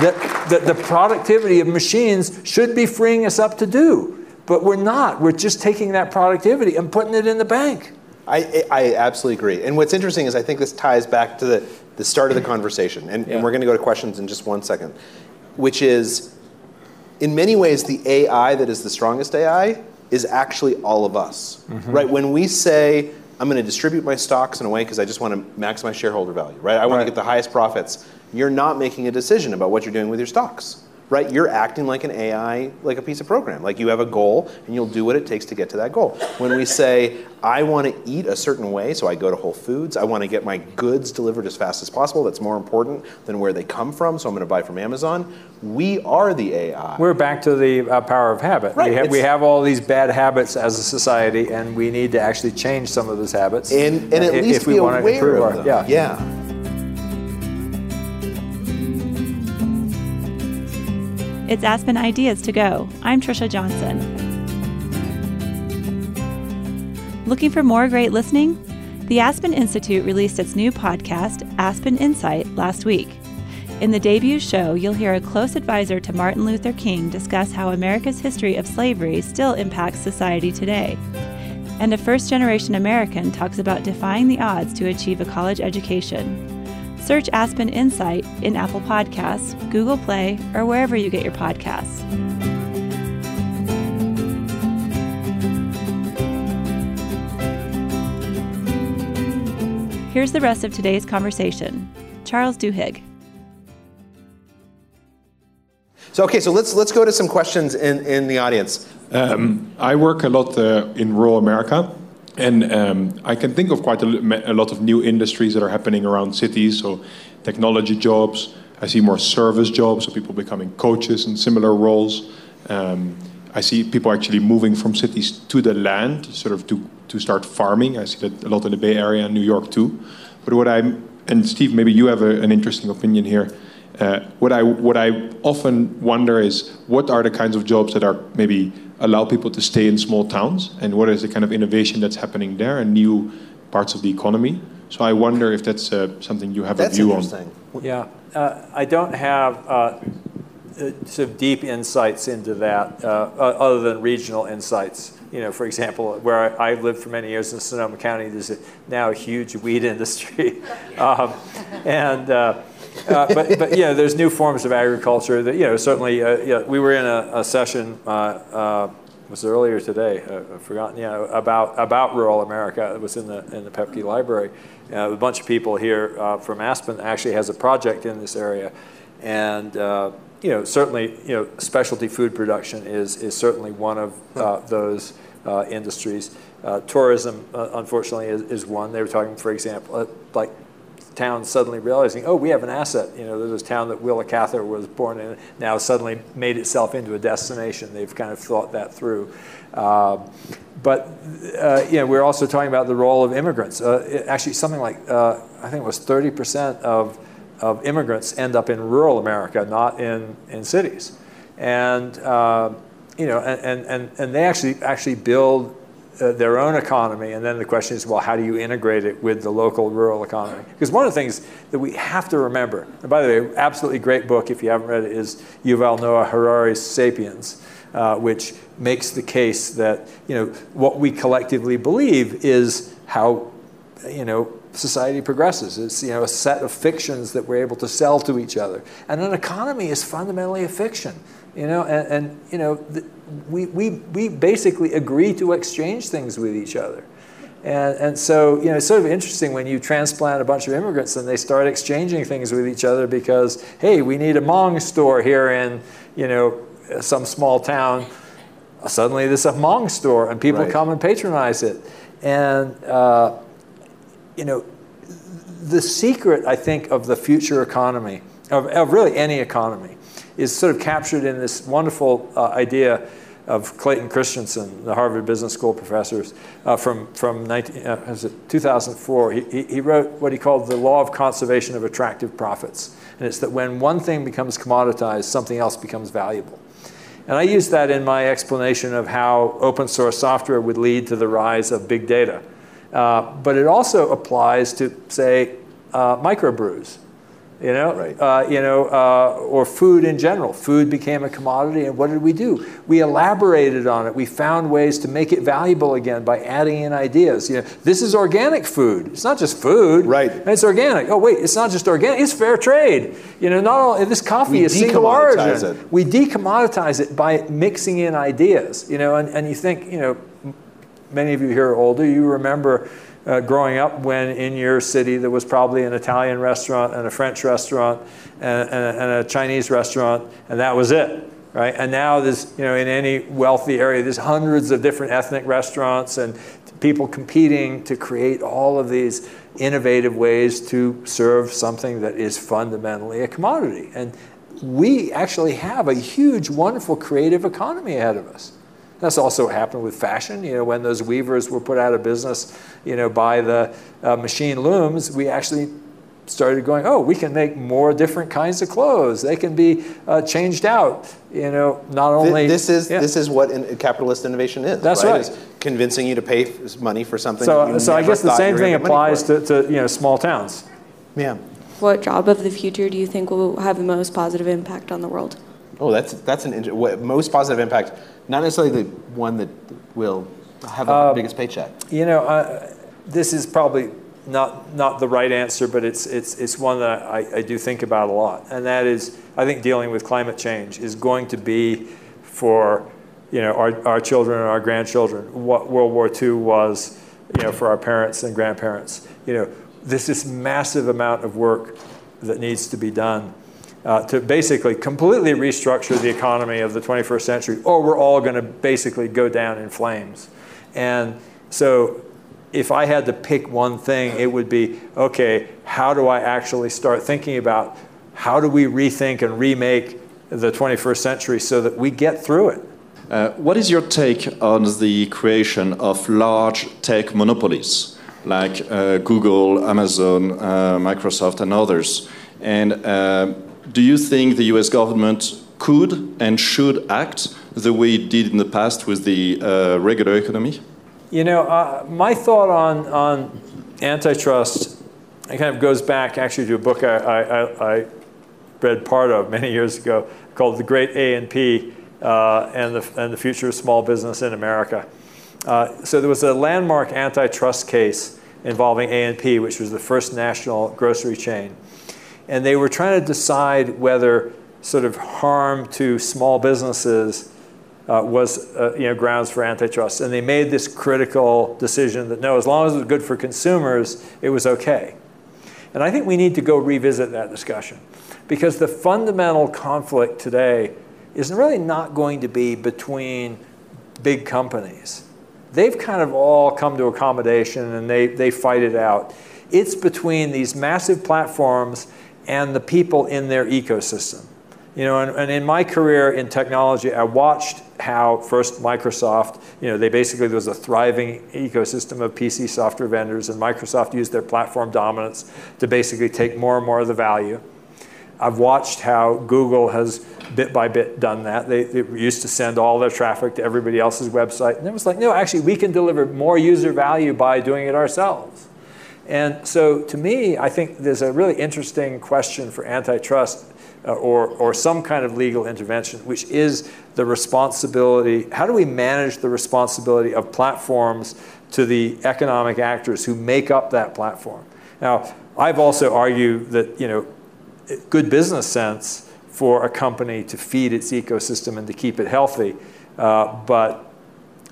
A: that, that the productivity of machines should be freeing us up to do. But we're not. We're just taking that productivity and putting it in the bank.
C: I, I absolutely agree. And what's interesting is I think this ties back to the, the start of the conversation. And, yeah. and we're going to go to questions in just one second, which is in many ways, the AI that is the strongest AI is actually all of us. Mm-hmm. Right? When we say, I'm going to distribute my stocks in a way because I just want to maximize shareholder value, right? I want right. to get the highest profits you're not making a decision about what you're doing with your stocks right? You're acting like an ai like a piece of program. Like you have a goal and you'll do what it takes to get to that goal. When we say i want to eat a certain way so i go to whole foods i want to get my goods delivered as fast as possible that's more important than where they come from so i'm going to buy from amazon we are the ai
A: we're back to the uh, power of habit. Right, we, have, we have all these bad habits as a society and we need to actually change some of those habits
C: and, and at
A: if,
C: least
A: if we
C: be
A: want to improve
C: our,
A: yeah.
C: Yeah
B: It's Aspen Ideas to Go. I'm Trisha Johnson. Looking for more great listening? The Aspen Institute released its new podcast, Aspen Insight, last week. In the debut show, you'll hear a close advisor to Martin Luther King discuss how America's history of slavery still impacts society today. And a first generation American talks about defying the odds to achieve a college education. Search Aspen Insight in Apple Podcasts, Google Play, or wherever you get your podcasts. Here's the rest of today's conversation. Charles Duhigg.
C: So okay, so let's let's go to some questions in, in the audience.
O: Um, I work a lot uh, in rural America, and um, I can think of quite a, a, lot of new industries that are happening around cities. So, technology jobs. I see more service jobs, so people becoming coaches and similar roles. Um, I see people actually moving from cities to the land, sort of to, to start farming. I see that a lot in the Bay Area and New York too. But what I'm, and Steve, maybe you have a, an interesting opinion here. Uh, what I what I often wonder is what are the kinds of jobs that are maybe allow people to stay in small towns, and what is the kind of innovation that's happening there and new parts of the economy. So I wonder if that's uh, something you have
C: that's
O: a view
C: on.
A: Yeah, uh, I don't have uh, uh, sort of deep insights into that, uh, other than regional insights. You know, for example, where I, I, lived for many years in Sonoma County, there's a, now a huge weed industry, um, and. Uh, but, but yeah, there's new forms of agriculture that, you know, certainly, uh, yeah, we were in a, a session, uh, uh, was earlier today, I've forgotten, yeah, about, about rural America. It was in the, in the Paepcke Library. a bunch of people here from Aspen actually has a project in this area. And, you know, certainly, you know, specialty food production is, is certainly one of uh, those uh, industries. Uh, tourism, unfortunately, is, is one. They were talking, for example, like town suddenly realizing, oh, we have an asset. You know, there's a town that Willa Cather was born in, now suddenly made itself into a destination. They've kind of thought that through. Uh, but uh, you know, we're also talking about the role of immigrants. Uh, actually, something like uh, I think it was 30% of of immigrants end up in rural America, not in in cities, and uh, you know, and, and and they actually actually build uh, their own economy, and then the question is, well, how do you integrate it with the local rural economy? Because one of the things that we have to remember, and by the way, absolutely great book if you haven't read it, is Yuval Noah Harari's *Sapiens*. uh, which makes the case that you know what we collectively believe is how you know society progresses. It's you know a set of fictions that we're able to sell to each other, and an economy is fundamentally a fiction. You know, and, and you know we, we we basically agree to exchange things with each other. And, and so, you know, it's sort of interesting when you transplant a bunch of immigrants and they start exchanging things with each other because, hey, we need a Hmong store here in, you know, some small town. Suddenly there's a Hmong store and people
C: Right.
A: come and patronize it. And, uh, you know, the secret, I think, of the future economy, of, of really any economy, is sort of captured in this wonderful uh, idea of Clayton Christensen, the Harvard Business School professors, uh, from, from 19, uh, was it 2004. He, he- he wrote what he called the law of conservation of attractive profits. And it's that when one thing becomes commoditized, something else becomes valuable. And I use that in my explanation of how open source software would lead to the rise of big data. Uh, but it also applies to, say, uh, microbrews, you know, uh, you know, uh, or food in general. Food became a commodity, and what did we do? We elaborated on it. We found ways to make it valuable again by adding in ideas. You know, this is organic food. It's not just food. Right. It's organic. Oh wait, it's not just organic. It's fair trade. You know, not all this coffee
C: We
A: is single origin.
C: it.
A: We decommoditize it by mixing in ideas. You know, and, and you think, you know, many of you here are older, you remember uh, growing up when in your city there was probably an Italian restaurant and a French restaurant and, and, and a Chinese restaurant, and that was it, right? And now there's, you know, in any wealthy area, there's hundreds of different ethnic restaurants and people competing to create all of these innovative ways to serve something that is fundamentally a commodity. And we actually have a huge, wonderful creative economy ahead of us. That's also what happened with fashion. You know, when those weavers were put out of business, you know, by the uh, machine looms, we actually started going, oh, we can make more different kinds of clothes. They can be uh, changed out. You know, not only
C: this is
A: Yeah.
C: this is what in, capitalist innovation is.
A: That's right.
C: Is convincing you to pay money for something.
A: So,
C: you
A: so I guess the same thing
C: gonna get money
A: applies to, to you know small towns.
C: Yeah.
P: What job of the future do you think will have the most positive impact on the world?
C: Oh, that's that's an inter- what, most positive impact. Not necessarily the one that will have the
A: Uh,
C: biggest paycheck.
A: You know, uh, this is probably not not the right answer, but it's it's it's one that I, I do think about a lot, and that is I think dealing with climate change is going to be for you know our, our children and our grandchildren what World War II was you know for our parents and grandparents. You know, this this massive amount of work that needs to be done. Uh, to basically completely restructure the economy of the 21st century, or we're all going to basically go down in flames. And so, if I had to pick one thing, it would be okay, how do I actually start thinking about how do we rethink and remake the 21st century so that we get through it?
Q: Uh, what is your take on the creation of large tech monopolies like uh, Google, Amazon, uh, Microsoft, and others? And uh, do you think the US government could and should act the way it did in the past with the uh, regular economy?
A: You know, uh, my thought on, on antitrust it kind of goes back actually to a book I, I, I read part of many years ago called The Great A and P uh, and, the, and the Future of Small Business in America. Uh, so there was a landmark antitrust case involving A&P, which was the first national grocery chain. And they were trying to decide whether sort of harm to small businesses uh, was uh, you know, grounds for antitrust. And they made this critical decision that no, as long as it was good for consumers, it was okay. And I think we need to go revisit that discussion because the fundamental conflict today is really not going to be between big companies. They've kind of all come to accommodation and they, they fight it out. It's between these massive platforms and the people in their ecosystem. You know, and, and in my career in technology, I watched how first Microsoft, you know, they basically there was a thriving ecosystem of PC software vendors, and Microsoft used their platform dominance to basically take more and more of the value. I've watched how Google has bit by bit done that. They, they used to send all their traffic to everybody else's website, and it was like, no, actually, we can deliver more user value by doing it ourselves. And so, to me, I think there's a really interesting question for antitrust uh, or, or some kind of legal intervention, which is the responsibility. How do we manage the responsibility of platforms to the economic actors who make up that platform? Now, I've also argued that you know, good business sense for a company to feed its ecosystem and to keep it healthy, uh, but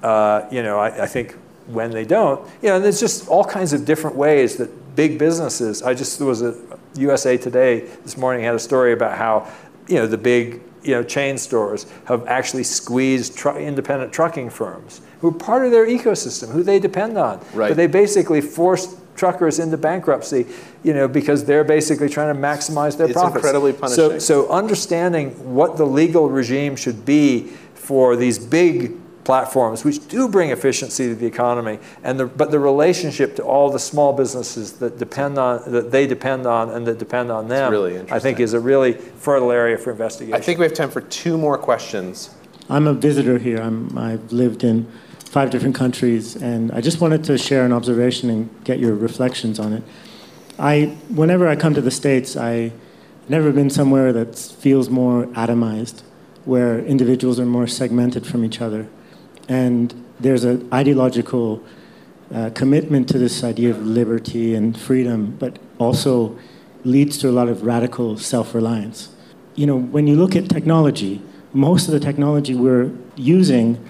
A: uh, you know, I, I think when they don't, you know, there's just all kinds of different ways that big businesses. I just there was a USA Today this morning had a story about how you know the big you know chain stores have actually squeezed tr- independent trucking firms who are part of their ecosystem, who they depend on.
C: Right.
A: But they basically forced truckers into bankruptcy, you know, because they're basically trying to maximize their
C: It's
A: profits.
C: incredibly
A: So, so understanding what the legal regime should be for these big platforms, which do bring efficiency to the economy, and the, but the relationship to all the small businesses that depend on that they depend on and that depend on them,
C: really
A: I think is a really fertile area for investigation.
C: I think we have time for two more questions.
R: I'm a visitor here. I'm, I've lived in five different countries, and I just wanted to share an observation and get your reflections on it. I, whenever I come to the States, I never been somewhere that feels more atomized, where individuals are more segmented from each other, and there's an ideological uh, commitment to this idea of liberty and freedom, but also leads to a lot of radical self-reliance. You know, when you look at technology, most of the technology we're using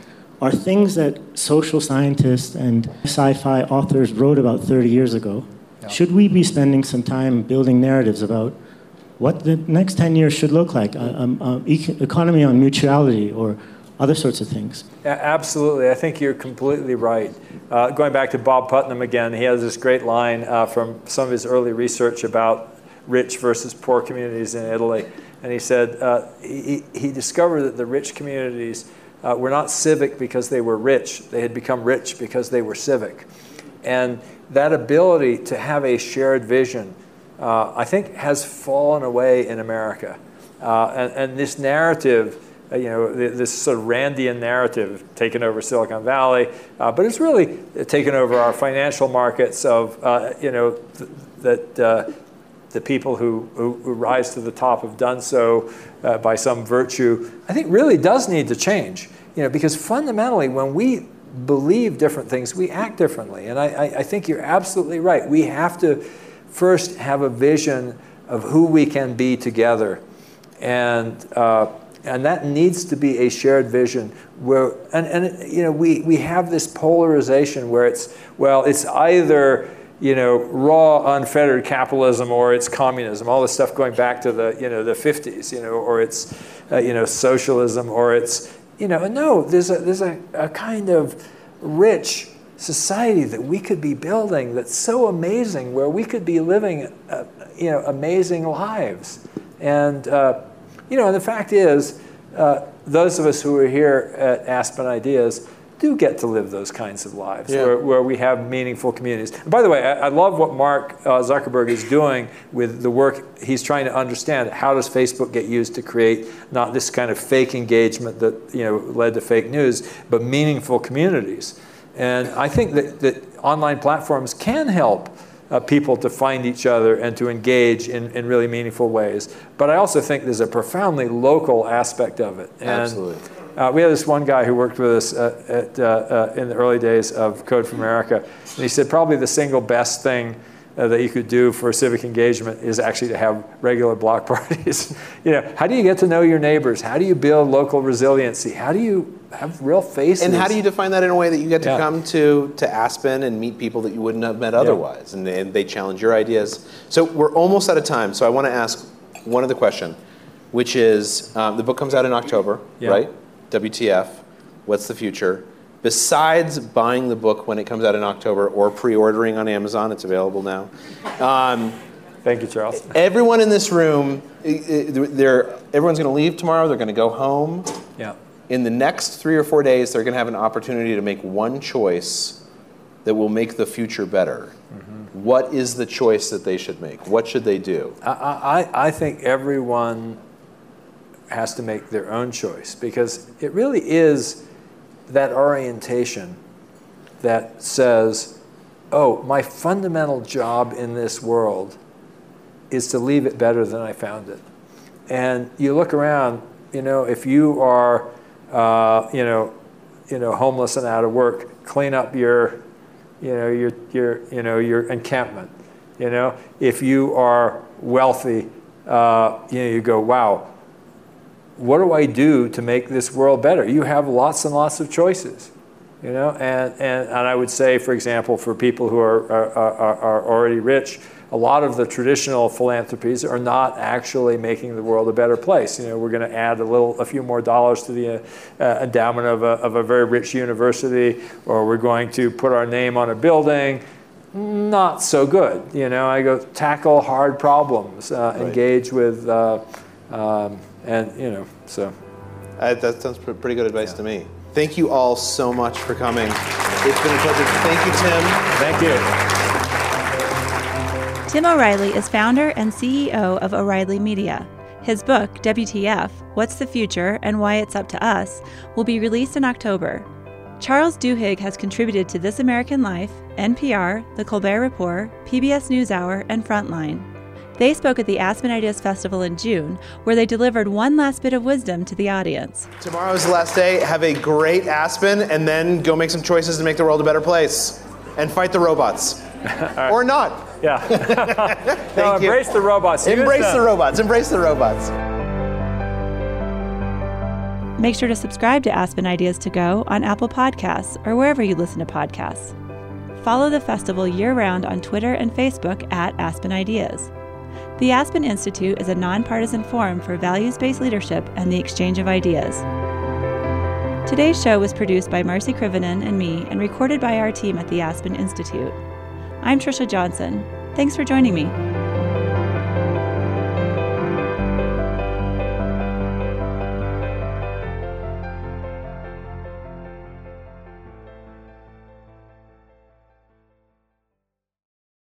R: are things that social scientists and sci-fi authors wrote about 30 years ago. Should we be spending some time building narratives about what the next 10 years should look like? Um, uh, ec- economy on mutuality or other sorts of things.
A: Absolutely. I think you're completely right. Uh, going back to Bob Putnam again, he has this great line uh, from some of his early research about rich versus poor communities in Italy. And he said uh, he, he discovered that the rich communities uh, were not civic because they were rich, they had become rich because they were civic. And that ability to have a shared vision, uh, I think, has fallen away in America. Uh, and, and this narrative, you know, this sort of Randian narrative taken over Silicon Valley, uh, but it's really taken over our financial markets of, uh, you know, th- that uh, the people who, who, who rise to the top have done so uh, by some virtue, I think really does need to change. You know, because fundamentally, when we believe different things, we act differently. And I, I, I think you're absolutely right. We have to first have a vision of who we can be together. And, uh, and that needs to be a shared vision where, and, and you know, we, we have this polarization where it's, well, it's either, you know, raw, unfettered capitalism or it's communism, all this stuff going back to the, you know, the 50s, you know, or it's, uh, you know, socialism or it's, you know, no, there's a, there's a, a kind of rich society that we could be building that's so amazing where we could be living, uh, you know, amazing lives. And, uh, you know, and the fact is, uh, those of us who are here at Aspen Ideas do get to live those kinds of lives
C: Yeah.
A: where, where we have meaningful communities. And by the way, I, I love what Mark uh, Zuckerberg is doing with the work he's trying to understand. How does Facebook get used to create not this kind of fake engagement that you know led to fake news, but meaningful communities? And I think that, that online platforms can help uh, people to find each other and to engage in, in really meaningful ways. But I also think there's a profoundly local aspect of it. And,
C: Absolutely.
A: uh, we had this one guy who worked with us uh, at, uh, uh, in the early days of Code for America, and he said probably the single best thing uh, that you could do for civic engagement is actually to have regular block parties. you know, how do you get to know your neighbors? How do you build local resiliency? How do you have real faces?
C: And how do you define that in a way that you get to
A: Yeah.
C: come to, to Aspen and meet people that you wouldn't have met otherwise, and, and they challenge your ideas? So we're almost out of time. So I want to ask one other question, which is um, the book comes out in October,
A: Yeah.
C: right? WTF? What's the future? Besides buying the book when it comes out in October or pre-ordering on Amazon, it's available now. Um,
A: Thank you, Charles.
C: Everyone in this room, they're, everyone's going to leave tomorrow. They're going to go home.
A: Yeah.
C: In the next three or four days, they're going to have an opportunity to make one choice that will make the future better. What is the choice that they should make? What should they do?
A: I, I, I think everyone has to make their own choice because it really is that orientation that says, oh, my fundamental job in this world is to leave it better than I found it. and you look around, you know, if you are, uh, you know, you know, homeless and out of work, clean up your, you know, your, your, you know, your encampment. You know, if you are wealthy, uh, you know, you go, wow, what do I do to make this world better? You have lots and lots of choices, you know, and, and, and I would say, for example, for people who are, are, are, are already rich, a lot of the traditional philanthropies are not actually making the world a better place. You know, we're going to add a little, a few more dollars to the uh, endowment of a, of a very rich university, or we're going to put our name on a building. Not so good. You know, I go tackle hard problems, uh,
C: Right.
A: engage with, uh, um, and you know, so.
C: Uh, that sounds pretty good advice to me. Thank you all so much for coming. It's been a pleasure. Thank you, Tim.
A: Thank you.
B: Tim O'Reilly is founder and CEO of O'Reilly Media. His book, WTF What's the Future and Why It's Up to Us, will be released in October. Charles Duhigg has contributed to This American Life, NPR, The Colbert Report, PBS NewsHour, and Frontline. They spoke at the Aspen Ideas Festival in June, where they delivered one last bit of wisdom to the audience.
C: Tomorrow's the last day. Have a great Aspen, and then go make some choices to make the world a better place, and fight the robots, or not.
A: Yeah.
C: Thank
A: no,
C: you.
A: embrace the robots. Use
C: Embrace
A: them.
C: the robots. Embrace the robots.
B: Make sure to subscribe to Aspen Ideas to Go on Apple Podcasts or wherever you listen to podcasts. Follow the festival year round on Twitter and Facebook at Aspen Ideas. The Aspen Institute is a nonpartisan forum for values based leadership and the exchange of ideas. Today's show was produced by Marcy Krivenin and me and recorded by our team at the Aspen Institute. I'm Trisha Johnson. Thanks for joining me.